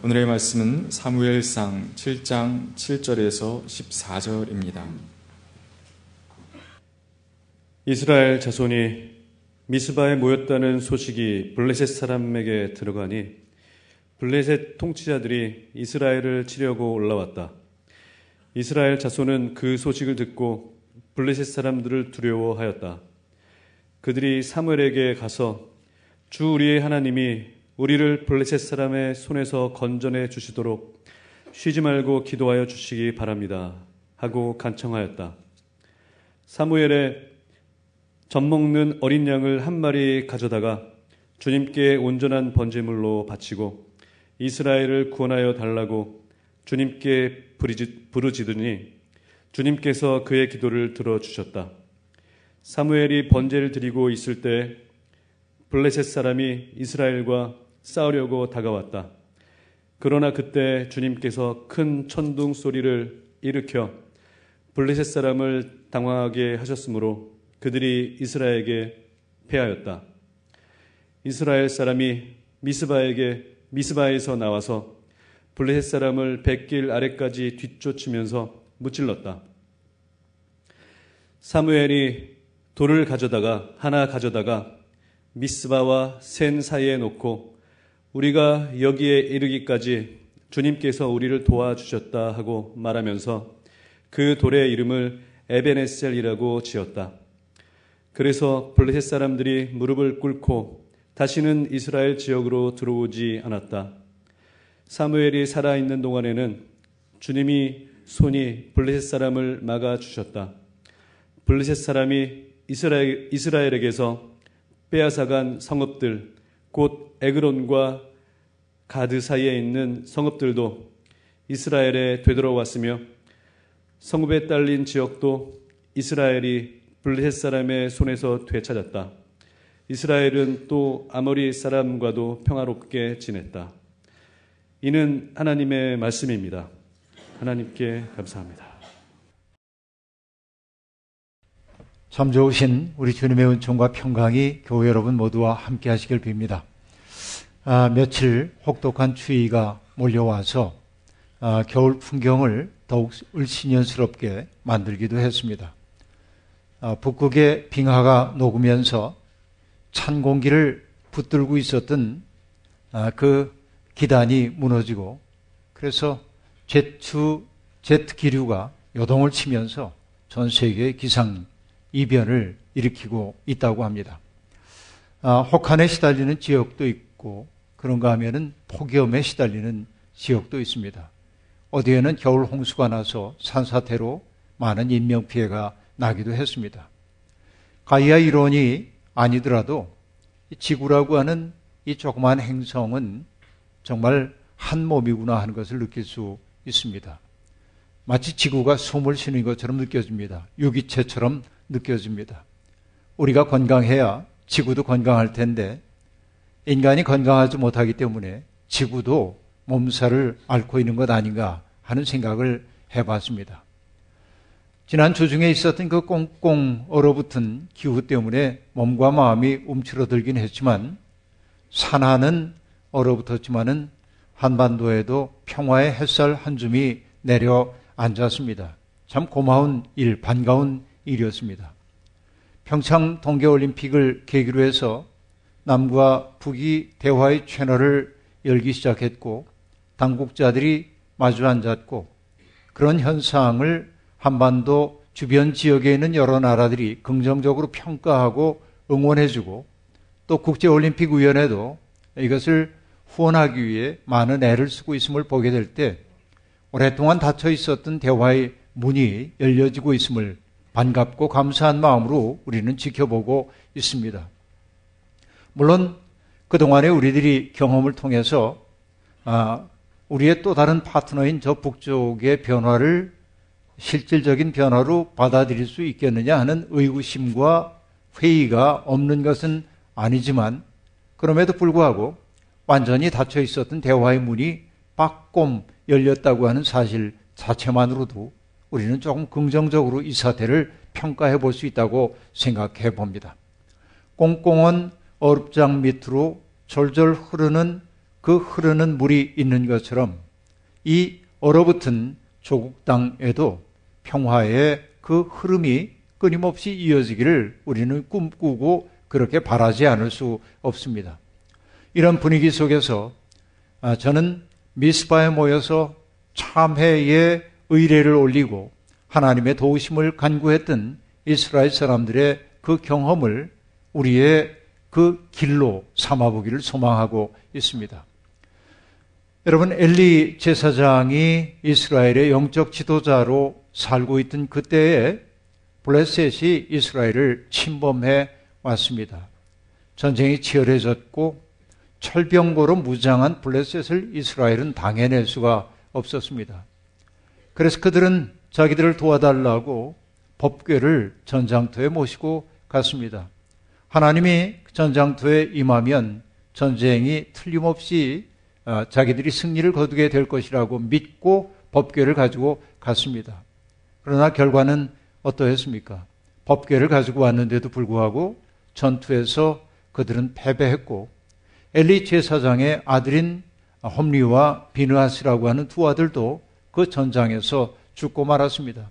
오늘의 말씀은 사무엘상 7장 7절에서 14절입니다. 이스라엘 자손이 미스바에 모였다는 소식이 블레셋 사람에게 들어가니 블레셋 통치자들이 이스라엘을 치려고 올라왔다. 이스라엘 자손은 그 소식을 듣고 블레셋 사람들을 두려워하였다. 그들이 사무엘에게 가서 주 우리의 하나님이 우리를 블레셋 사람의 손에서 건져내 주시도록 쉬지 말고 기도하여 주시기 바랍니다. 하고 간청하였다. 사무엘의 젖 먹는 어린 양을 한 마리 가져다가 주님께 온전한 번제물로 바치고 이스라엘을 구원하여 달라고 주님께 부르짖으니 주님께서 그의 기도를 들어주셨다. 사무엘이 번제를 드리고 있을 때 블레셋 사람이 이스라엘과 싸우려고 다가왔다. 그러나 그때 주님께서 큰 천둥 소리를 일으켜 블레셋 사람을 당황하게 하셨으므로 그들이 이스라엘에게 패하였다. 이스라엘 사람이 미스바에게 미스바에서 나와서 블레셋 사람을 백길 아래까지 뒤쫓으면서 무찔렀다. 사무엘이 돌을 가져다가 하나 가져다가 미스바와 센 사이에 놓고 우리가 여기에 이르기까지 주님께서 우리를 도와주셨다 하고 말하면서 그 돌의 이름을 에베네셀이라고 지었다. 그래서 블레셋 사람들이 무릎을 꿇고 다시는 이스라엘 지역으로 들어오지 않았다. 사무엘이 살아있는 동안에는 주님이 손이 블레셋 사람을 막아 주셨다. 블레셋 사람이 이스라엘, 이스라엘에게서 빼앗아간 성읍들, 곧 에그론과 가드 사이에 있는 성읍들도 이스라엘에 되돌아왔으며 성읍에 딸린 지역도 이스라엘이 블레셋 사람의 손에서 되찾았다. 이스라엘은 또 아모리 사람과도 평화롭게 지냈다. 이는 하나님의 말씀입니다. 하나님께 감사합니다. 참 좋으신 우리 주님의 은총과 평강이 교회 여러분 모두와 함께 하시길 빕니다. 아, 며칠 혹독한 추위가 몰려와서 아, 겨울 풍경을 더욱 을신연스럽게 만들기도 했습니다. 아, 북극의 빙하가 녹으면서 찬 공기를 붙들고 있었던 아, 그 기단이 무너지고 그래서 제트, 제트 기류가 요동을 치면서 전 세계의 기상 이변을 일으키고 있다고 합니다. 아, 혹한에 시달리는 지역도 있고 그런가 하면은 폭염에 시달리는 지역도 있습니다. 어디에는 겨울 홍수가 나서 산사태로 많은 인명피해가 나기도 했습니다. 가이아 이론이 아니더라도 지구라고 하는 이 조그만 행성은 정말 한 몸이구나 하는 것을 느낄 수 있습니다. 마치 지구가 숨을 쉬는 것처럼 느껴집니다. 유기체처럼 느껴집니다. 우리가 건강해야 지구도 건강할 텐데 인간이 건강하지 못하기 때문에 지구도 몸살을 앓고 있는 것 아닌가 하는 생각을 해봤습니다. 지난 주중에 있었던 그 꽁꽁 얼어붙은 기후 때문에 몸과 마음이 움츠러들긴 했지만 산하는 얼어붙었지만은 한반도에도 평화의 햇살 한 줌이 내려 앉았습니다. 참 고마운 일, 반가운 일이었습니다. 평창 동계올림픽을 계기로 해서 남과 북이 대화의 채널을 열기 시작했고 당국자들이 마주 앉았고 그런 현상을 한반도 주변 지역에 있는 여러 나라들이 긍정적으로 평가하고 응원해주고 또 국제올림픽위원회도 이것을 후원하기 위해 많은 애를 쓰고 있음을 보게 될 때 오랫동안 닫혀 있었던 대화의 문이 열려지고 있음을 반갑고 감사한 마음으로 우리는 지켜보고 있습니다. 물론 그동안에 우리들이 경험을 통해서 아, 우리의 또 다른 파트너인 저 북쪽의 변화를 실질적인 변화로 받아들일 수 있겠느냐 하는 의구심과 회의가 없는 것은 아니지만 그럼에도 불구하고 완전히 닫혀 있었던 대화의 문이 빠꼼 열렸다고 하는 사실 자체만으로도 우리는 조금 긍정적으로 이 사태를 평가해 볼 수 있다고 생각해 봅니다. 꽁꽁한 얼음장 밑으로 졸졸 흐르는 그 흐르는 물이 있는 것처럼 이 얼어붙은 조국 땅에도 평화의 그 흐름이 끊임없이 이어지기를 우리는 꿈꾸고 그렇게 바라지 않을 수 없습니다. 이런 분위기 속에서 아, 저는 미스바에 모여서 참회의 의례를 올리고 하나님의 도우심을 간구했던 이스라엘 사람들의 그 경험을 우리의 그 길로 삼아보기를 소망하고 있습니다. 여러분, 엘리 제사장이 이스라엘의 영적 지도자로 살고 있던 그때에 블레셋이 이스라엘을 침범해 왔습니다. 전쟁이 치열해졌고 철병고로 무장한 블레셋을 이스라엘은 당해낼 수가 없었습니다. 그래서 그들은 자기들을 도와달라고 법궤를 전장터에 모시고 갔습니다. 하나님이 전장터에 임하면 전쟁이 틀림없이 어, 자기들이 승리를 거두게 될 것이라고 믿고 법궤를 가지고 갔습니다. 그러나 결과는 어떠했습니까? 법궤를 가지고 왔는데도 불구하고 전투에서 그들은 패배했고 엘리 제사장의 아들인 홈리와 비느하스라고 하는 두 아들도 그 전장에서 죽고 말았습니다.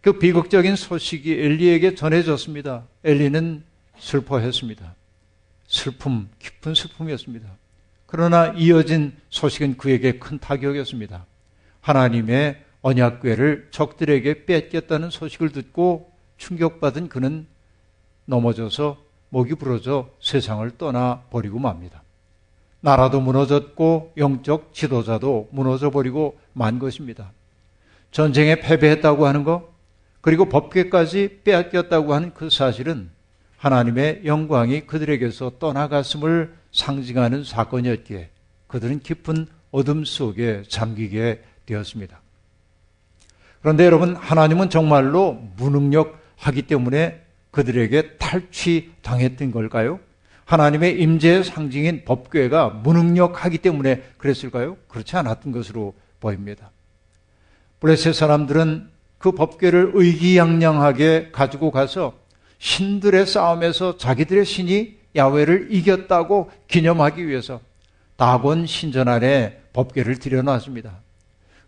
그 비극적인 소식이 엘리에게 전해졌습니다. 엘리는 슬퍼했습니다. 슬픔, 깊은 슬픔이었습니다. 그러나 이어진 소식은 그에게 큰 타격이었습니다. 하나님의 언약궤를 적들에게 뺏겼다는 소식을 듣고 충격받은 그는 넘어져서 목이 부러져 세상을 떠나 버리고 맙니다. 나라도 무너졌고 영적 지도자도 무너져 버리고 만 것입니다. 전쟁에 패배했다고 하는 것, 그리고 법궤까지 빼앗겼다고 하는 그 사실은 하나님의 영광이 그들에게서 떠나갔음을 상징하는 사건이었기에 그들은 깊은 어둠 속에 잠기게 되었습니다. 그런데 여러분, 하나님은 정말로 무능력하기 때문에 그들에게 탈취당했던 걸까요? 하나님의 임재의 상징인 법궤가 무능력하기 때문에 그랬을까요? 그렇지 않았던 것으로 보입니다. 블레셋 사람들은 그 법궤를 의기양양하게 가지고 가서 신들의 싸움에서 자기들의 신이 야외를 이겼다고 기념하기 위해서 다곤 신전 안에 법궤를 들여놨습니다.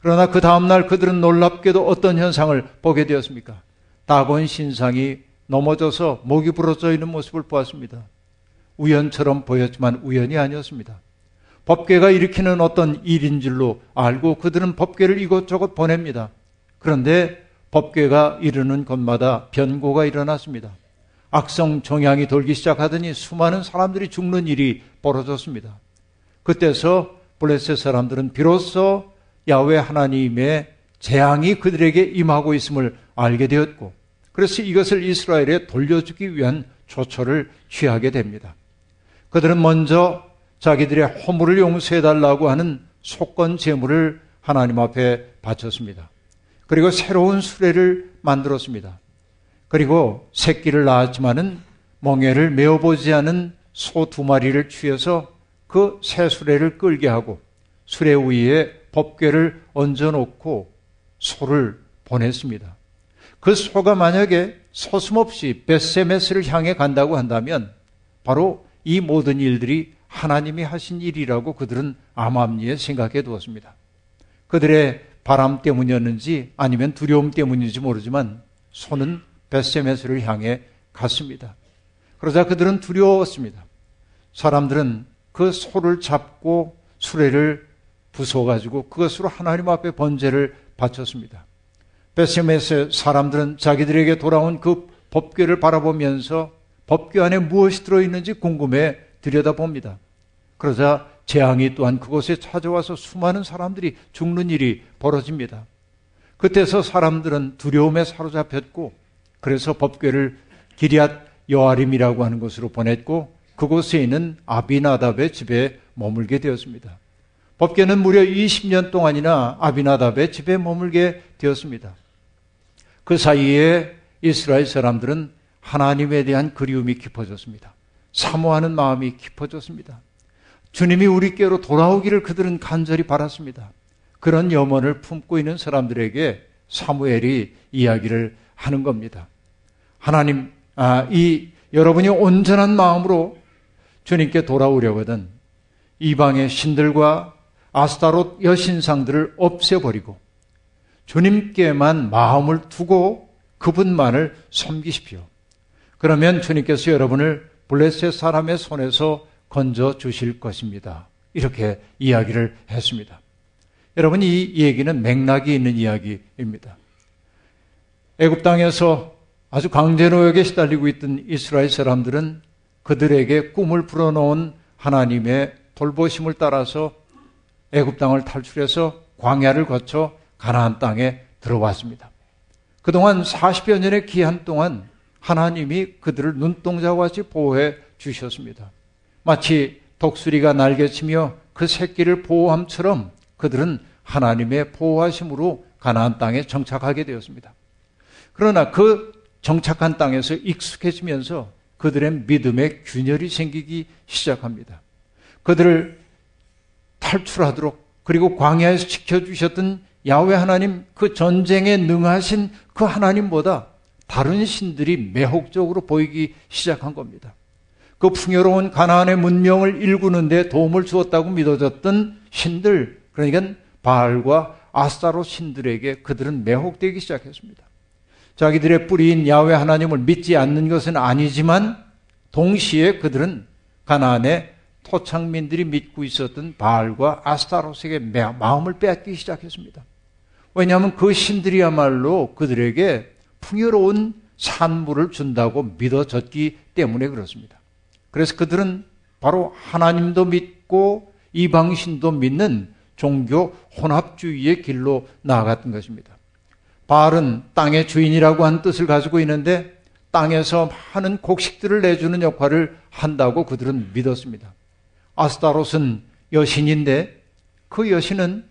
그러나 그 다음날 그들은 놀랍게도 어떤 현상을 보게 되었습니까? 다곤 신상이 넘어져서 목이 부러져 있는 모습을 보았습니다. 우연처럼 보였지만 우연이 아니었습니다. 법궤가 일으키는 어떤 일인 줄로 알고 그들은 법궤를 이곳저곳 보냅니다. 그런데 법궤가 이르는 곳마다 변고가 일어났습니다. 악성 종양이 돌기 시작하더니 수많은 사람들이 죽는 일이 벌어졌습니다. 그때서 블레셋 사람들은 비로소 야외 하나님의 재앙이 그들에게 임하고 있음을 알게 되었고 그래서 이것을 이스라엘에 돌려주기 위한 조처를 취하게 됩니다. 그들은 먼저 자기들의 허물을 용서해달라고 하는 속건 제물을 하나님 앞에 바쳤습니다. 그리고 새로운 수레를 만들었습니다. 그리고 새끼를 낳았지만은 멍에를 메어보지 않은 소 두 마리를 취해서 그 새 수레를 끌게 하고 수레 위에 법궤를 얹어놓고 소를 보냈습니다. 그 소가 만약에 서슴없이 베세메스를 향해 간다고 한다면 바로 이 모든 일들이 하나님이 하신 일이라고 그들은 암암리에 생각해 두었습니다. 그들의 바람 때문이었는지 아니면 두려움 때문인지 모르지만 소는 베세메스를 향해 갔습니다. 그러자 그들은 두려웠습니다. 사람들은 그 소를 잡고 수레를 부숴가지고 그것으로 하나님 앞에 번제를 바쳤습니다. 베세메스 사람들은 자기들에게 돌아온 그 법궤를 바라보면서 법궤 안에 무엇이 들어있는지 궁금해 들여다봅니다. 그러자 재앙이 또한 그곳에 찾아와서 수많은 사람들이 죽는 일이 벌어집니다. 그때서 사람들은 두려움에 사로잡혔고 그래서 법궤를 기리앗 여아림이라고 하는 곳으로 보냈고 그곳에 있는 아비나답의 집에 머물게 되었습니다. 법궤는 무려 20년 동안이나 아비나답의 집에 머물게 되었습니다. 그 사이에 이스라엘 사람들은 하나님에 대한 그리움이 깊어졌습니다. 사모하는 마음이 깊어졌습니다. 주님이 우리께로 돌아오기를 그들은 간절히 바랐습니다. 그런 염원을 품고 있는 사람들에게 사무엘이 이야기를 하는 겁니다. 하나님, 아, 이 여러분이 온전한 마음으로 주님께 돌아오려거든 이방의 신들과 아스타롯 여신상들을 없애버리고 주님께만 마음을 두고 그분만을 섬기십시오. 그러면 주님께서 여러분을 블레셋 사람의 손에서 건져 주실 것입니다. 이렇게 이야기를 했습니다. 여러분 이 얘기는 맥락이 있는 이야기입니다. 애굽 땅에서 아주 강제노역에 시달리고 있던 이스라엘 사람들은 그들에게 꿈을 불어넣은 하나님의 돌보심을 따라서 애굽 땅을 탈출해서 광야를 거쳐 가나안 땅에 들어왔습니다. 그동안 40여 년의 기한 동안 하나님이 그들을 눈동자와 같이 보호해 주셨습니다. 마치 독수리가 날개치며 그 새끼를 보호함처럼 그들은 하나님의 보호하심으로 가나안 땅에 정착하게 되었습니다. 그러나 그 정착한 땅에서 익숙해지면서 그들의 믿음의 균열이 생기기 시작합니다. 그들을 탈출하도록 그리고 광야에서 지켜주셨던 야외 하나님 그 전쟁에 능하신 그 하나님보다 다른 신들이 매혹적으로 보이기 시작한 겁니다. 그 풍요로운 가나안의 문명을 일구는 데 도움을 주었다고 믿어졌던 신들, 그러니까 바알과 아스타로 신들에게 그들은 매혹되기 시작했습니다. 자기들의 뿌리인 야외 하나님을 믿지 않는 것은 아니지만 동시에 그들은 가나안의 토착민들이 믿고 있었던 바알과 아스타로스에게 마음을 빼앗기 시작했습니다. 왜냐하면 그 신들이야말로 그들에게 풍요로운 산물을 준다고 믿어졌기 때문에 그렇습니다. 그래서 그들은 바로 하나님도 믿고 이방신도 믿는 종교 혼합주의의 길로 나아갔던 것입니다. 바알은 땅의 주인이라고 한 뜻을 가지고 있는데 땅에서 많은 곡식들을 내주는 역할을 한다고 그들은 믿었습니다. 아스타롯은 여신인데 그 여신은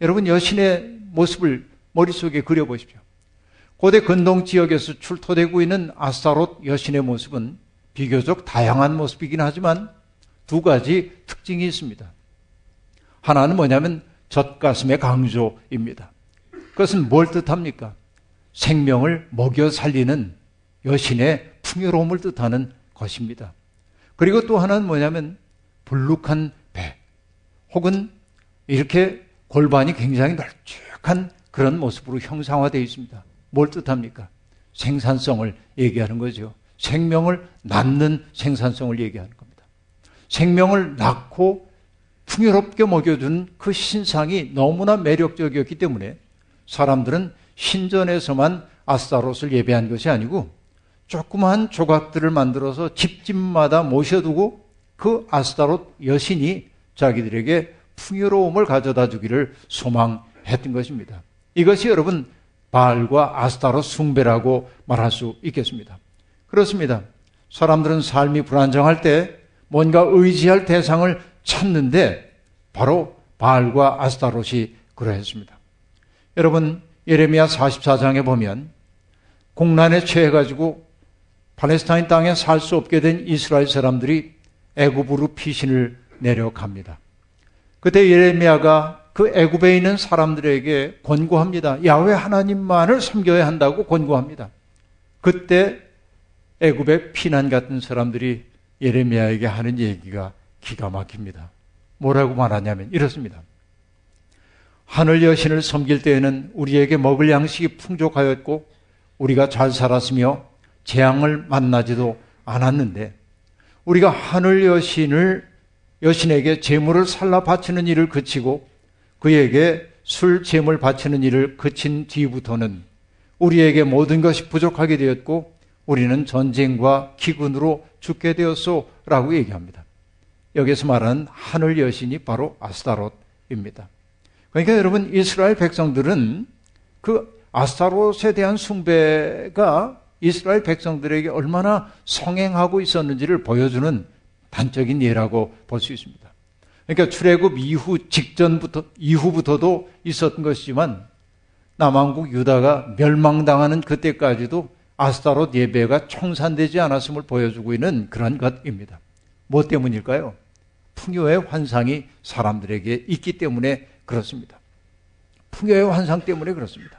여러분 여신의 모습을 머릿속에 그려보십시오. 고대 근동 지역에서 출토되고 있는 아스타롯 여신의 모습은 비교적 다양한 모습이긴 하지만 두 가지 특징이 있습니다. 하나는 뭐냐면 젖가슴의 강조입니다. 그것은 뭘 뜻합니까? 생명을 먹여 살리는 여신의 풍요로움을 뜻하는 것입니다. 그리고 또 하나는 뭐냐면 불룩한 배 혹은 이렇게 골반이 굉장히 널찍한 그런 모습으로 형상화되어 있습니다. 뭘 뜻합니까? 생산성을 얘기하는 거죠. 생명을 낳는 생산성을 얘기하는 겁니다. 생명을 낳고 풍요롭게 먹여준 그 신상이 너무나 매력적이었기 때문에 사람들은 신전에서만 아스타롯을 예배한 것이 아니고 조그마한 조각들을 만들어서 집집마다 모셔두고 그 아스타롯 여신이 자기들에게 풍요로움을 가져다 주기를 소망했던 것입니다. 이것이 여러분 바알과 아스타롯 숭배라고 말할 수 있겠습니다. 그렇습니다. 사람들은 삶이 불안정할 때 뭔가 의지할 대상을 찾는데 바로 바알과 아스타롯이 그러했습니다. 여러분 예레미야 44장에 보면 공난에 처해가지고 팔레스타인 땅에 살 수 없게 된 이스라엘 사람들이 애굽으로 피신을 내려갑니다. 그때 예레미야가 그 애굽에 있는 사람들에게 권고합니다. 야외 하나님만을 섬겨야 한다고 권고합니다. 그때 애굽에 피난 같은 사람들이 예레미야에게 하는 얘기가 기가 막힙니다. 뭐라고 말하냐면 이렇습니다. 하늘 여신을 섬길 때에는 우리에게 먹을 양식이 풍족하였고 우리가 잘 살았으며 재앙을 만나지도 않았는데 우리가 하늘 여신을 여신에게 재물을 살라 바치는 일을 그치고 그에게 술 재물 바치는 일을 그친 뒤부터는 우리에게 모든 것이 부족하게 되었고 우리는 전쟁과 기근으로 죽게 되었소라고 얘기합니다. 여기서 말하는 하늘 여신이 바로 아스타롯입니다. 그러니까 여러분 이스라엘 백성들은 그 아스타롯에 대한 숭배가 이스라엘 백성들에게 얼마나 성행하고 있었는지를 보여주는 단적인 예라고 볼 수 있습니다. 그러니까 출애굽 이후 직전부터 이후부터도 있었던 것이지만 남왕국 유다가 멸망당하는 그때까지도 아스타롯 예배가 청산되지 않았음을 보여주고 있는 그런 것입니다. 뭐 때문일까요? 풍요의 환상이 사람들에게 있기 때문에 그렇습니다. 풍요의 환상 때문에 그렇습니다.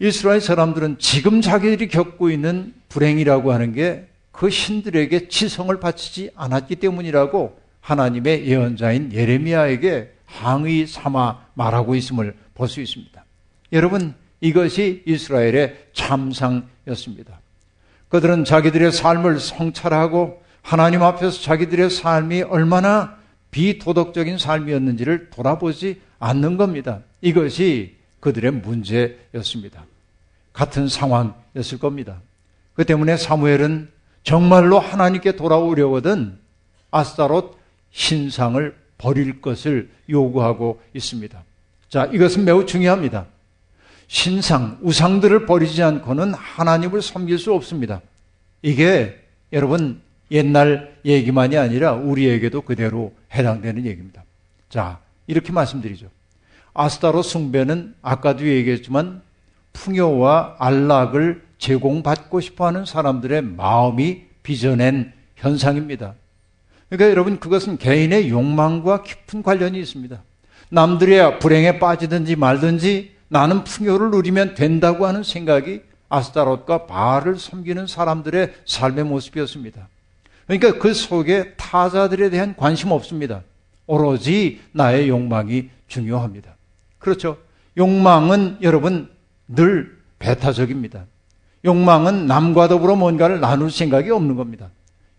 이스라엘 사람들은 지금 자기들이 겪고 있는 불행이라고 하는 게 그 신들에게 치성을 바치지 않았기 때문이라고 하나님의 예언자인 예레미야에게 항의 삼아 말하고 있음을 볼 수 있습니다. 여러분, 이것이 이스라엘의 참상이었습니다. 그들은 자기들의 삶을 성찰하고 하나님 앞에서 자기들의 삶이 얼마나 비도덕적인 삶이었는지를 돌아보지 않는 겁니다. 이것이 그들의 문제였습니다. 같은 상황이었을 겁니다. 그 때문에 사무엘은 정말로 하나님께 돌아오려거든 아스타롯 신상을 버릴 것을 요구하고 있습니다. 자, 이것은 매우 중요합니다. 신상, 우상들을 버리지 않고는 하나님을 섬길 수 없습니다. 이게 여러분 옛날 얘기만이 아니라 우리에게도 그대로 해당되는 얘기입니다. 자, 이렇게 말씀드리죠. 아스타로 숭배는 아까도 얘기했지만 풍요와 안락을 제공받고 싶어 하는 사람들의 마음이 빚어낸 현상입니다. 그러니까 여러분 그것은 개인의 욕망과 깊은 관련이 있습니다. 남들의 불행에 빠지든지 말든지 나는 풍요를 누리면 된다고 하는 생각이 아스타롯과 바알을 섬기는 사람들의 삶의 모습이었습니다. 그러니까 그 속에 타자들에 대한 관심 없습니다. 오로지 나의 욕망이 중요합니다. 그렇죠. 욕망은 여러분 늘 배타적입니다. 욕망은 남과 더불어 뭔가를 나눌 생각이 없는 겁니다.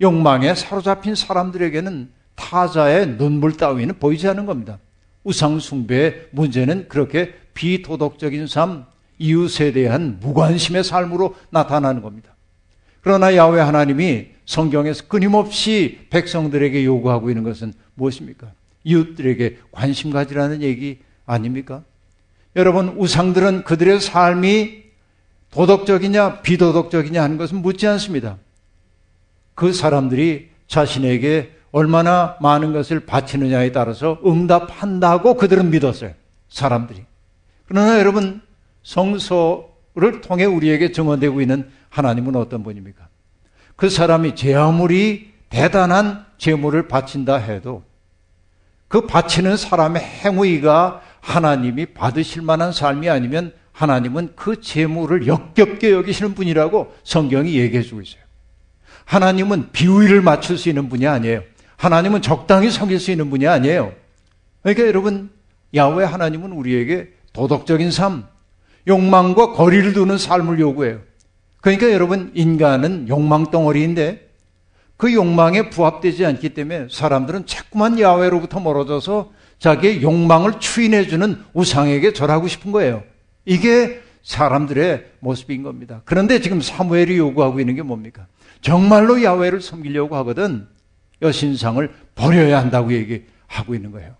욕망에 사로잡힌 사람들에게는 타자의 눈물 따위는 보이지 않는 겁니다. 우상숭배의 문제는 그렇게 비도덕적인 삶, 이웃에 대한 무관심의 삶으로 나타나는 겁니다. 그러나 야외 하나님이 성경에서 끊임없이 백성들에게 요구하고 있는 것은 무엇입니까? 이웃들에게 관심 가지라는 얘기 아닙니까? 여러분, 우상들은 그들의 삶이 도덕적이냐 비도덕적이냐 하는 것은 묻지 않습니다. 그 사람들이 자신에게 얼마나 많은 것을 바치느냐에 따라서 응답한다고 그들은 믿었어요. 사람들이. 그러나 여러분, 성소를 통해 우리에게 증언되고 있는 하나님은 어떤 분입니까? 그 사람이 제 아무리 대단한 재물을 바친다 해도 그 바치는 사람의 행위가 하나님이 받으실 만한 삶이 아니면 하나님은 그 재물을 역겹게 여기시는 분이라고 성경이 얘기해 주고 있어요. 하나님은 비위를 맞출 수 있는 분이 아니에요. 하나님은 적당히 섬길 수 있는 분이 아니에요. 그러니까 여러분, 야외 하나님은 우리에게 도덕적인 삶, 욕망과 거리를 두는 삶을 요구해요. 그러니까 여러분, 인간은 욕망 덩어리인데 그 욕망에 부합되지 않기 때문에 사람들은 자꾸만 야외로부터 멀어져서 자기의 욕망을 추인해주는 우상에게 절하고 싶은 거예요. 이게 사람들의 모습인 겁니다. 그런데 지금 사무엘이 요구하고 있는 게 뭡니까? 정말로 야외를 섬기려고 하거든 여신상을 버려야 한다고 얘기하고 있는 거예요.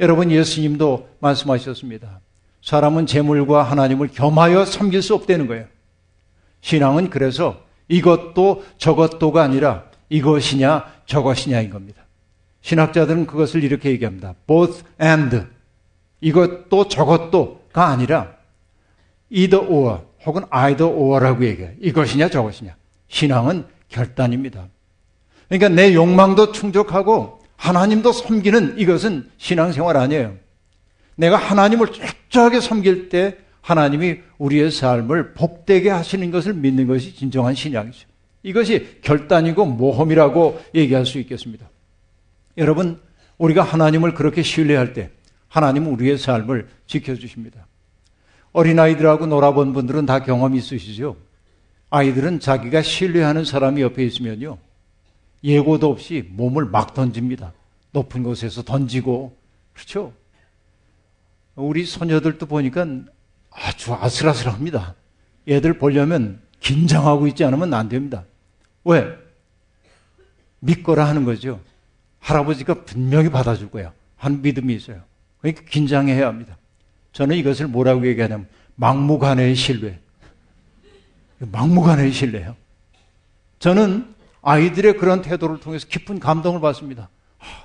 여러분 예수님도 말씀하셨습니다. 사람은 재물과 하나님을 겸하여 섬길 수 없다는 거예요. 신앙은 그래서 이것도 저것도가 아니라 이것이냐 저것이냐인 겁니다. 신학자들은 그것을 이렇게 얘기합니다. both and. 이것도 저것도가 아니라 either or 혹은 either or라고 얘기해요. 이것이냐 저것이냐. 신앙은 결단입니다. 그러니까 내 욕망도 충족하고 하나님도 섬기는 이것은 신앙생활 아니에요. 내가 하나님을 철저하게 섬길 때 하나님이 우리의 삶을 복되게 하시는 것을 믿는 것이 진정한 신앙이죠. 이것이 결단이고 모험이라고 얘기할 수 있겠습니다. 여러분, 우리가 하나님을 그렇게 신뢰할 때 하나님은 우리의 삶을 지켜주십니다. 어린아이들하고 놀아본 분들은 다 경험이 있으시죠? 아이들은 자기가 신뢰하는 사람이 옆에 있으면요. 예고도 없이 몸을 막 던집니다. 높은 곳에서 던지고. 그렇죠? 우리 소녀들도 보니까 아주 아슬아슬합니다. 얘들 보려면 긴장하고 있지 않으면 안 됩니다. 왜? 믿거라 하는 거죠. 할아버지가 분명히 받아줄 거야. 하는 믿음이 있어요. 그러니까 긴장해야 합니다. 저는 이것을 뭐라고 얘기하냐면 막무가내의 신뢰. 막무가내의 신뢰요. 저는 아이들의 그런 태도를 통해서 깊은 감동을 받습니다.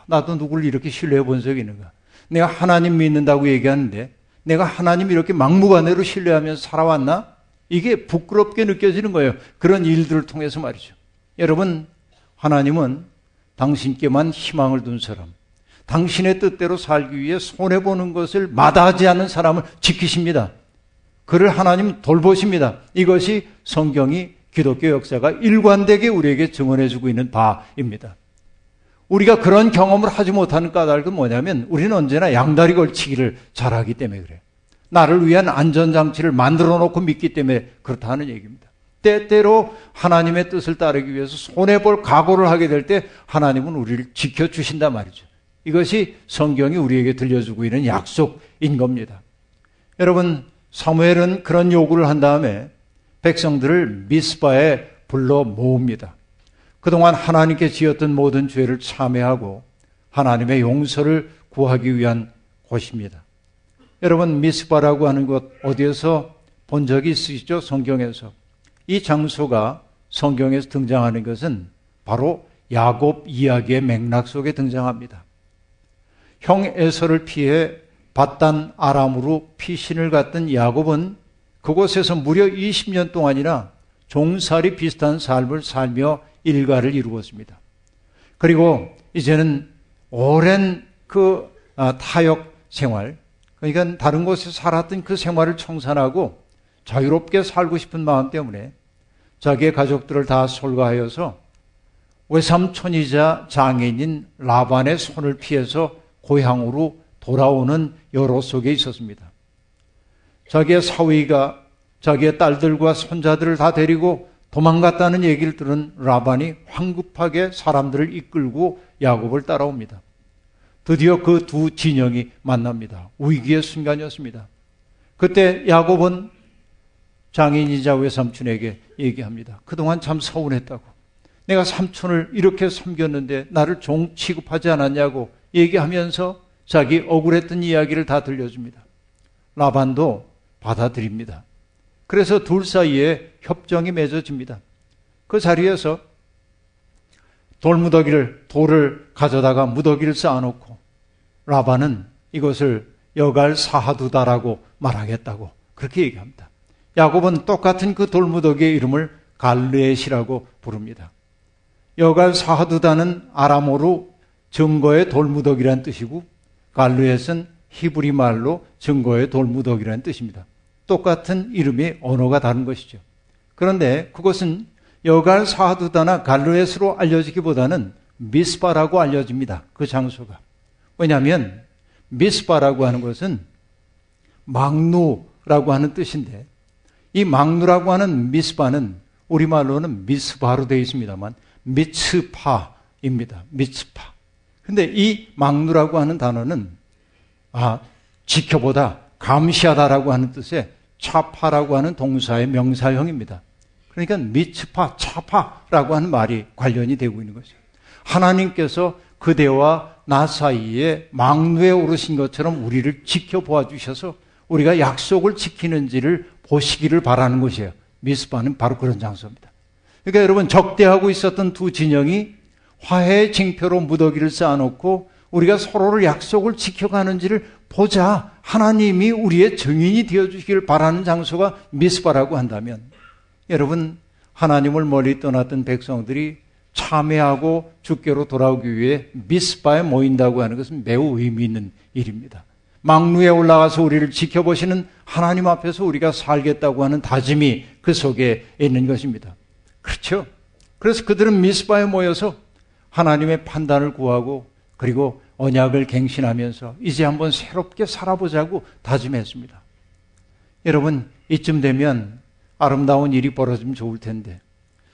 나도 누구를 이렇게 신뢰해 본 적이 있는가. 내가 하나님 믿는다고 얘기하는데 내가 하나님 이렇게 막무가내로 신뢰하면서 살아왔나? 이게 부끄럽게 느껴지는 거예요. 그런 일들을 통해서 말이죠. 여러분, 하나님은 당신께만 희망을 둔 사람, 당신의 뜻대로 살기 위해 손해보는 것을 마다하지 않는 사람을 지키십니다. 그를 하나님 돌보십니다. 이것이 성경이 기독교 역사가 일관되게 우리에게 증언해주고 있는 바입니다. 우리가 그런 경험을 하지 못하는 까닭은 뭐냐면 우리는 언제나 양다리 걸치기를 잘하기 때문에 그래요. 나를 위한 안전장치를 만들어 놓고 믿기 때문에 그렇다는 얘기입니다. 때때로 하나님의 뜻을 따르기 위해서 손해볼 각오를 하게 될 때 하나님은 우리를 지켜주신단 말이죠. 이것이 성경이 우리에게 들려주고 있는 약속인 겁니다. 여러분, 사무엘은 그런 요구를 한 다음에 백성들을 미스바에 불러 모읍니다. 그동안 하나님께 지었던 모든 죄를 참회하고 하나님의 용서를 구하기 위한 곳입니다. 여러분, 미스바라고 하는 곳 어디에서 본 적이 있으시죠? 성경에서. 이 장소가 성경에서 등장하는 것은 바로 야곱 이야기의 맥락 속에 등장합니다. 형 에서를 피해 바단 아람으로 피신을 갔던 야곱은 그곳에서 무려 20년 동안이나 종살이 비슷한 삶을 살며 일가를 이루었습니다. 그리고 이제는 오랜 그 아, 타역 생활, 그러니까 다른 곳에 살았던 그 생활을 청산하고 자유롭게 살고 싶은 마음 때문에 자기의 가족들을 다 솔가하여서 외삼촌이자 장인인 라반의 손을 피해서 고향으로 돌아오는 여로 속에 있었습니다. 자기의 사위가 자기의 딸들과 손자들을 다 데리고 도망갔다는 얘기를 들은 라반이 황급하게 사람들을 이끌고 야곱을 따라옵니다. 드디어 그 두 진영이 만납니다. 위기의 순간이었습니다. 그때 야곱은 장인이자 외삼촌에게 얘기합니다. 그동안 참 서운했다고. 내가 삼촌을 이렇게 섬겼는데 나를 종 취급하지 않았냐고 얘기하면서 자기 억울했던 이야기를 다 들려줍니다. 라반도 받아들입니다. 그래서 둘 사이에 협정이 맺어집니다. 그 자리에서 돌무더기를 돌을 가져다가 무더기를 쌓아놓고 라반은 이것을 여갈 사하두다라고 말하겠다고 그렇게 얘기합니다. 야곱은 똑같은 그 돌무더기의 이름을 갈르엣이라고 부릅니다. 여갈 사하두다는 아람어로 증거의 돌무더기란 뜻이고 갈르엣은 히브리 말로 증거의 돌무더기라는 뜻입니다. 똑같은 이름이 언어가 다른 것이죠. 그런데 그것은 여갈 사하두다나 갈르엣으로 알려지기보다는 미스바라고 알려집니다. 그 장소가. 왜냐하면 미스바라고 하는 것은 망누라고 하는 뜻인데 이 망누라고 하는 미스바는 우리말로는 미스바로 되어 있습니다만 미츠파입니다. 미츠파. 근데 이 망누라고 하는 단어는 아, 지켜보다 감시하다라고 하는 뜻의 차파라고 하는 동사의 명사형입니다. 그러니까 미츠파, 차파라고 하는 말이 관련이 되고 있는 것이죠. 하나님께서 그대와 나 사이에 망누에 오르신 것처럼 우리를 지켜보아 주셔서 우리가 약속을 지키는지를 보시기를 바라는 것이에요. 미스바는 바로 그런 장소입니다. 그러니까 여러분 적대하고 있었던 두 진영이 화해의 징표로 무더기를 쌓아놓고 우리가 서로를 약속을 지켜가는지를 보자. 하나님이 우리의 증인이 되어주시기를 바라는 장소가 미스바라고 한다면 여러분 하나님을 멀리 떠났던 백성들이 참회하고 주께로 돌아오기 위해 미스바에 모인다고 하는 것은 매우 의미 있는 일입니다. 망루에 올라가서 우리를 지켜보시는 하나님 앞에서 우리가 살겠다고 하는 다짐이 그 속에 있는 것입니다. 그렇죠? 그래서 그들은 미스바에 모여서 하나님의 판단을 구하고 그리고 언약을 갱신하면서 이제 한번 새롭게 살아보자고 다짐했습니다. 여러분, 이쯤 되면 아름다운 일이 벌어지면 좋을 텐데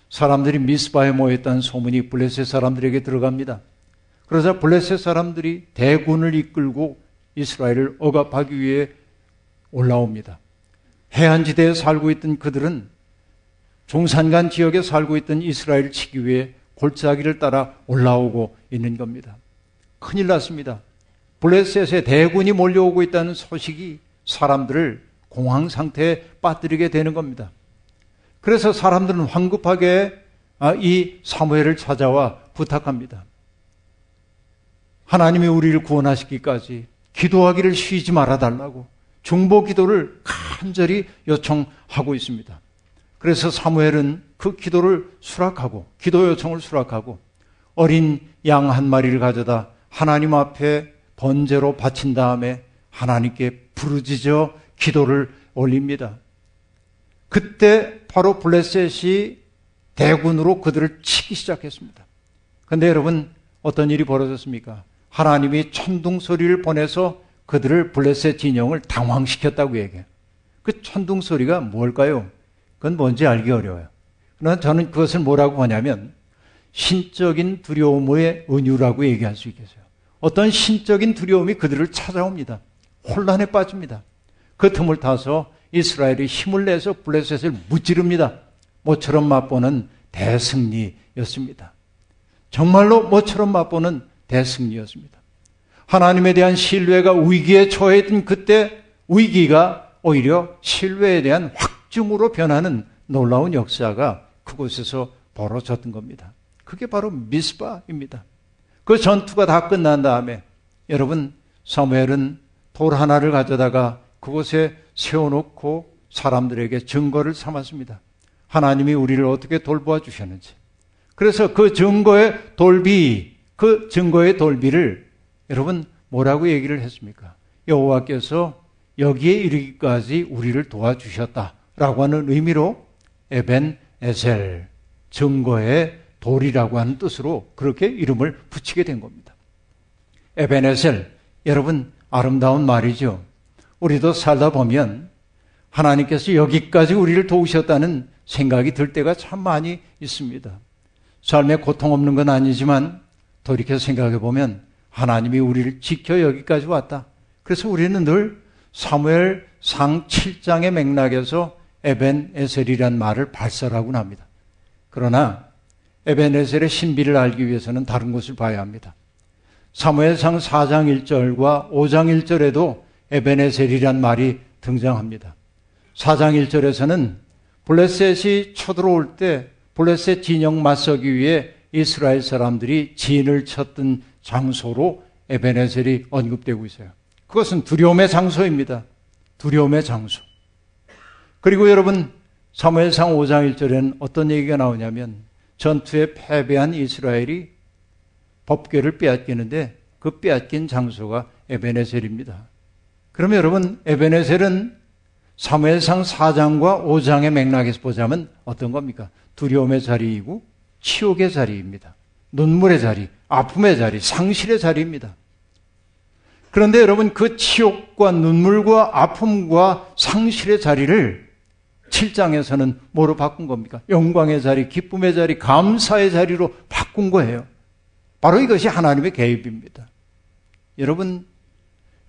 사람들이 미스바에 모였다는 소문이 블레셋 사람들에게 들어갑니다. 그러자 블레셋 사람들이 대군을 이끌고 이스라엘을 억압하기 위해 올라옵니다. 해안지대에 살고 있던 그들은 중산간 지역에 살고 있던 이스라엘을 치기 위해 골짜기를 따라 올라오고 있는 겁니다. 큰일 났습니다. 블레셋에 대군이 몰려오고 있다는 소식이 사람들을 공황 상태에 빠뜨리게 되는 겁니다. 그래서 사람들은 황급하게 아, 이 사무엘을 찾아와 부탁합니다. 하나님이 우리를 구원하시기까지 기도하기를 쉬지 말아 달라고 중보 기도를 간절히 요청하고 있습니다. 그래서 사무엘은 그 기도를 수락하고 기도 요청을 수락하고 어린 양 한 마리를 가져다 하나님 앞에 번제로 바친 다음에 하나님께 부르짖어 기도를 올립니다. 그때 바로 블레셋이 대군으로 그들을 치기 시작했습니다. 근데 여러분 어떤 일이 벌어졌습니까? 하나님이 천둥 소리를 보내서 그들을 블레셋 진영을 당황시켰다고 얘기해요. 그 천둥 소리가 뭘까요? 그건 뭔지 알기 어려워요. 그러나 저는 그것을 뭐라고 하냐면 신적인 두려움의 은유라고 얘기할 수 있겠어요. 어떤 신적인 두려움이 그들을 찾아옵니다. 혼란에 빠집니다. 그 틈을 타서 이스라엘이 힘을 내서 블레셋을 무찌릅니다. 모처럼 맛보는 대승리였습니다. 정말로 모처럼 맛보는 대승리였습니다. 하나님에 대한 신뢰가 위기에 처해있던 그때 위기가 오히려 신뢰에 대한 확증으로 변하는 놀라운 역사가 그곳에서 벌어졌던 겁니다. 그게 바로 미스바입니다. 그 전투가 다 끝난 다음에 여러분 사무엘은 돌 하나를 가져다가 그곳에 세워놓고 사람들에게 증거를 삼았습니다. 하나님이 우리를 어떻게 돌보아 주셨는지. 그래서 그 증거의 돌비, 그 증거의 돌비를 여러분 뭐라고 얘기를 했습니까? 여호와께서 여기에 이르기까지 우리를 도와주셨다라고 하는 의미로 에벤 에셀 증거의 돌이라고 하는 뜻으로 그렇게 이름을 붙이게 된 겁니다. 에벤에셀 여러분 아름다운 말이죠. 우리도 살다 보면 하나님께서 여기까지 우리를 도우셨다는 생각이 들 때가 참 많이 있습니다. 삶에 고통 없는 건 아니지만 돌이켜 생각해 보면 하나님이 우리를 지켜 여기까지 왔다. 그래서 우리는 늘 사무엘 상 7장의 맥락에서 에벤 에셀이란 말을 발설하곤 합니다. 그러나 에벤 에셀의 신비를 알기 위해서는 다른 것을 봐야 합니다. 사무엘상 4장 1절과 5장 1절에도 에벤 에셀이란 말이 등장합니다. 4장 1절에서는 블레셋이 쳐들어올 때 블레셋 진영 맞서기 위해 이스라엘 사람들이 진을 쳤던 장소로 에벤에셀이 언급되고 있어요. 그것은 두려움의 장소입니다. 두려움의 장소. 그리고 여러분 사무엘상 5장 1절에는 어떤 얘기가 나오냐면 전투에 패배한 이스라엘이 법궤를 빼앗기는데 그 빼앗긴 장소가 에베네셀입니다. 그러면 여러분 에베네셀은 사무엘상 4장과 5장의 맥락에서 보자면 어떤 겁니까? 두려움의 자리이고 치욕의 자리입니다. 눈물의 자리, 아픔의 자리, 상실의 자리입니다. 그런데 여러분 그 치욕과 눈물과 아픔과 상실의 자리를 7장에서는 뭐로 바꾼 겁니까? 영광의 자리, 기쁨의 자리, 감사의 자리로 바꾼 거예요. 바로 이것이 하나님의 개입입니다. 여러분,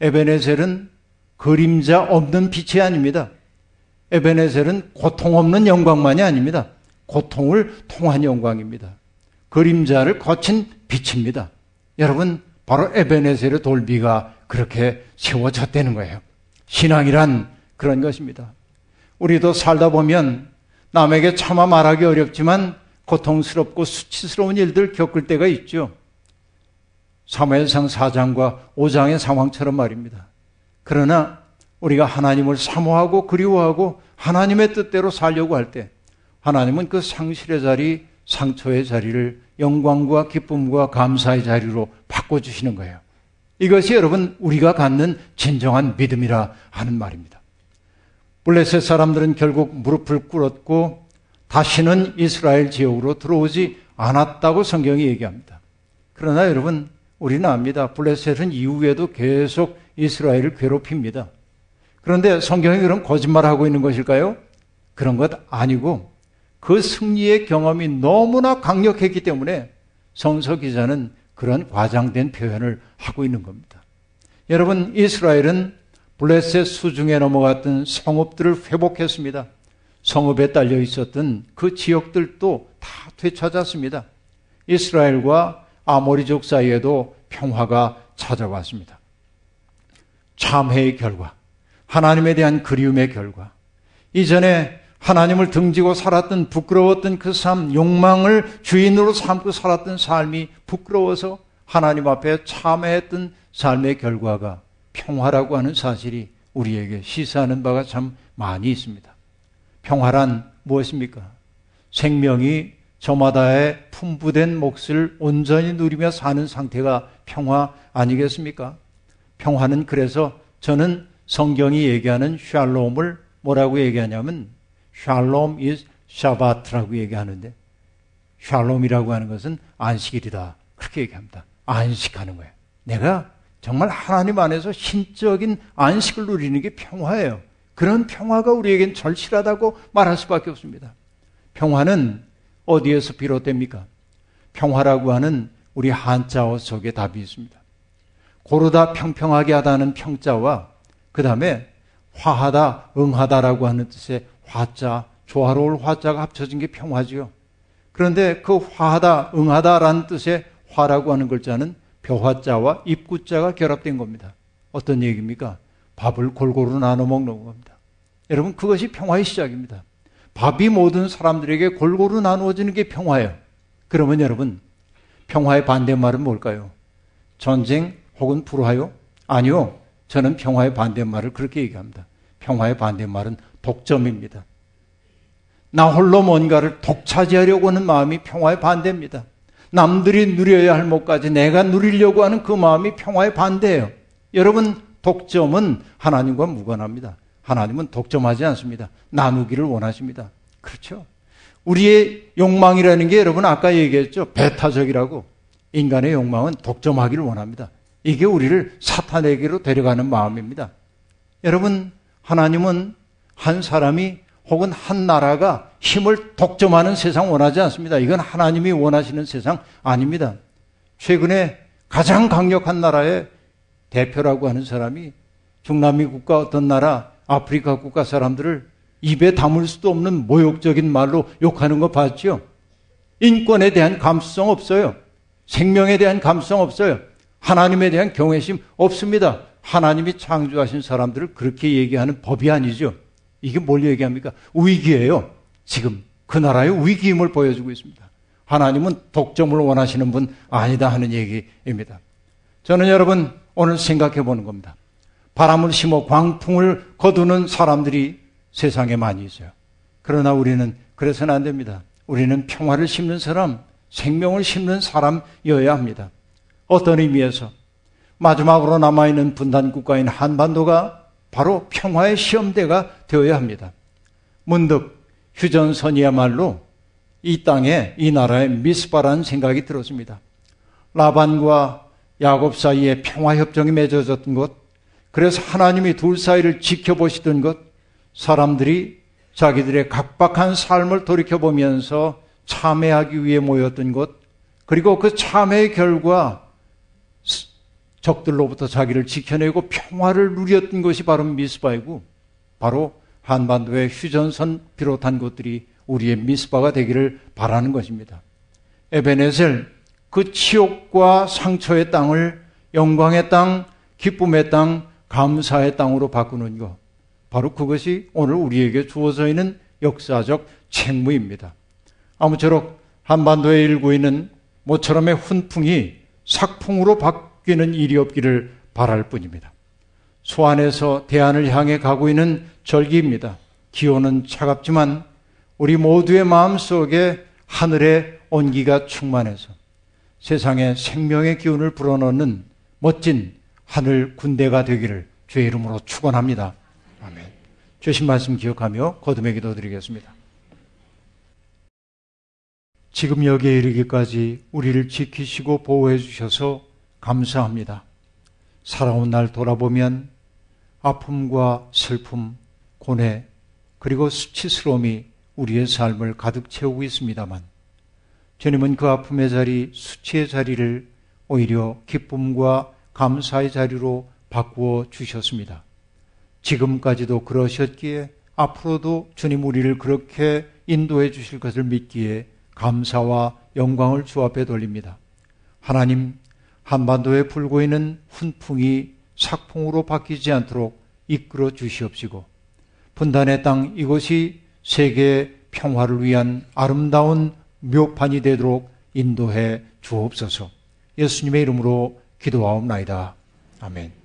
에베네셀은 그림자 없는 빛이 아닙니다. 에베네셀은 고통 없는 영광만이 아닙니다. 고통을 통한 영광입니다. 그림자를 거친 빛입니다. 여러분, 바로 에베네셀의 돌비가 그렇게 세워졌다는 거예요. 신앙이란 그런 것입니다. 우리도 살다 보면 남에게 차마 말하기 어렵지만 고통스럽고 수치스러운 일들 겪을 때가 있죠. 사무엘상 4장과 5장의 상황처럼 말입니다. 그러나 우리가 하나님을 사모하고 그리워하고 하나님의 뜻대로 살려고 할 때 하나님은 그 상실의 자리, 상처의 자리를 영광과 기쁨과 감사의 자리로 바꿔주시는 거예요. 이것이 여러분 우리가 갖는 진정한 믿음이라 하는 말입니다. 블레셋 사람들은 결국 무릎을 꿇었고 다시는 이스라엘 지역으로 들어오지 않았다고 성경이 얘기합니다. 그러나 여러분 우리는 압니다. 블레셋은 이후에도 계속 이스라엘을 괴롭힙니다. 그런데 성경이 그런 거짓말하고 있는 것일까요? 그런 것 아니고 그 승리의 경험이 너무나 강력했기 때문에 성서 기자는 그런 과장된 표현을 하고 있는 겁니다. 여러분 이스라엘은 블레셋 수중에 넘어갔던 성읍들을 회복했습니다. 성읍에 딸려 있었던 그 지역들도 다 되찾았습니다. 이스라엘과 아모리족 사이에도 평화가 찾아왔습니다. 참회의 결과, 하나님에 대한 그리움의 결과, 이전에 하나님을 등지고 살았던 부끄러웠던 그 삶, 욕망을 주인으로 삼고 살았던 삶이 부끄러워서 하나님 앞에 참회했던 삶의 결과가 평화라고 하는 사실이 우리에게 시사하는 바가 참 많이 있습니다. 평화란 무엇입니까? 생명이 저마다의 풍부된 몫을 온전히 누리며 사는 상태가 평화 아니겠습니까? 평화는 그래서 저는 성경이 얘기하는 샬롬을 뭐라고 얘기하냐면 샬롬 is 샤바트라고 얘기하는데 샬롬이라고 하는 것은 안식일이다 그렇게 얘기합니다. 안식하는 거예요. 내가 정말 하나님 안에서 신적인 안식을 누리는 게 평화예요. 그런 평화가 우리에겐 절실하다고 말할 수밖에 없습니다. 평화는 어디에서 비롯됩니까? 평화라고 하는 우리 한자어 속에 답이 있습니다. 고르다 평평하게 하다는 평자와 그 다음에 화하다, 응하다라고 하는 뜻의 화자, 조화로울 화자가 합쳐진 게 평화지요. 그런데 그 화하다, 응하다라는 뜻의 화라고 하는 글자는 벼화자와 입구자가 결합된 겁니다. 어떤 얘기입니까? 밥을 골고루 나눠 먹는 겁니다. 여러분, 그것이 평화의 시작입니다. 밥이 모든 사람들에게 골고루 나누어지는 게 평화예요. 그러면 여러분, 평화의 반대말은 뭘까요? 전쟁 혹은 불화요? 아니요. 저는 평화의 반대말을 그렇게 얘기합니다. 평화의 반대말은 독점입니다. 나 홀로 뭔가를 독차지하려고 하는 마음이 평화의 반대입니다. 남들이 누려야 할 것까지 내가 누리려고 하는 그 마음이 평화의 반대예요. 여러분, 독점은 하나님과 무관합니다. 하나님은 독점하지 않습니다. 나누기를 원하십니다. 그렇죠? 우리의 욕망이라는 게 여러분 아까 얘기했죠. 배타적이라고. 인간의 욕망은 독점하기를 원합니다. 이게 우리를 사탄에게로 데려가는 마음입니다. 여러분, 하나님은 한 사람이 혹은 한 나라가 힘을 독점하는 세상 원하지 않습니다. 이건 하나님이 원하시는 세상 아닙니다. 최근에 가장 강력한 나라의 대표라고 하는 사람이 중남미 국가 어떤 나라, 아프리카 국가 사람들을 입에 담을 수도 없는 모욕적인 말로 욕하는 거 봤죠? 인권에 대한 감수성 없어요. 생명에 대한 감수성 없어요. 하나님에 대한 경외심 없습니다. 하나님이 창조하신 사람들을 그렇게 얘기하는 법이 아니죠. 이게 뭘 얘기합니까? 위기예요. 지금 그 나라의 위기임을 보여주고 있습니다. 하나님은 독점을 원하시는 분 아니다 하는 얘기입니다. 저는 여러분 오늘 생각해 보는 겁니다. 바람을 심어 광풍을 거두는 사람들이 세상에 많이 있어요. 그러나 우리는 그래서는 안 됩니다. 우리는 평화를 심는 사람, 생명을 심는 사람이어야 합니다. 어떤 의미에서 마지막으로 남아있는 분단 국가인 한반도가 바로 평화의 시험대가 되어야 합니다. 문득 휴전선이야말로 이 땅에 이 나라의 미스바라는 생각이 들었습니다. 라반과 야곱 사이에 평화협정이 맺어졌던 것, 그래서 하나님이 둘 사이를 지켜보시던 것, 사람들이 자기들의 각박한 삶을 돌이켜보면서 참회하기 위해 모였던 것, 그리고 그 참회의 결과 적들로부터 자기를 지켜내고 평화를 누렸던 것이 바로 미스바이고 바로 한반도의 휴전선 비롯한 것들이 우리의 미스바가 되기를 바라는 것입니다. 에베네셀 그 치욕과 상처의 땅을 영광의 땅, 기쁨의 땅, 감사의 땅으로 바꾸는 것. 바로 그것이 오늘 우리에게 주어져 있는 역사적 책무입니다. 아무쪼록 한반도에 일고 있는 모처럼의 훈풍이 sak풍으로 바 뀌는 일이 없기를 바랄 뿐입니다. 소안에서 대안을 향해 가고 있는 절기입니다. 기온은 차갑지만 우리 모두의 마음 속에 하늘의 온기가 충만해서 세상에 생명의 기운을 불어넣는 멋진 하늘 군대가 되기를 주의 이름으로 축원합니다. 아멘. 주신 말씀 기억하며 거듭의 기도 드리겠습니다. 지금 여기에 이르기까지 우리를 지키시고 보호해 주셔서 감사합니다. 살아온 날 돌아보면 아픔과 슬픔, 고뇌, 그리고 수치스러움이 우리의 삶을 가득 채우고 있습니다만, 주님은 그 아픔의 자리, 수치의 자리를 오히려 기쁨과 감사의 자리로 바꾸어 주셨습니다. 지금까지도 그러셨기에 앞으로도 주님 우리를 그렇게 인도해 주실 것을 믿기에 감사와 영광을 주 앞에 돌립니다. 하나님, 한반도에 불고 있는 훈풍이 sak풍으로 바뀌지 않도록 이끌어 주시옵시고, 분단의 땅 이곳이 세계 평화를 위한 아름다운 묘판이 되도록 인도해 주옵소서. 예수님의 이름으로 기도하옵나이다. 아멘.